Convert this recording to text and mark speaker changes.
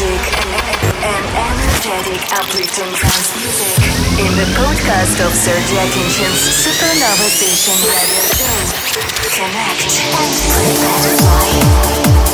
Speaker 1: melodic and energetic uplifting trance music. In the podcast of Sergey Akinchin's Supernova Station Radio Show. Connect and prepare
Speaker 2: play that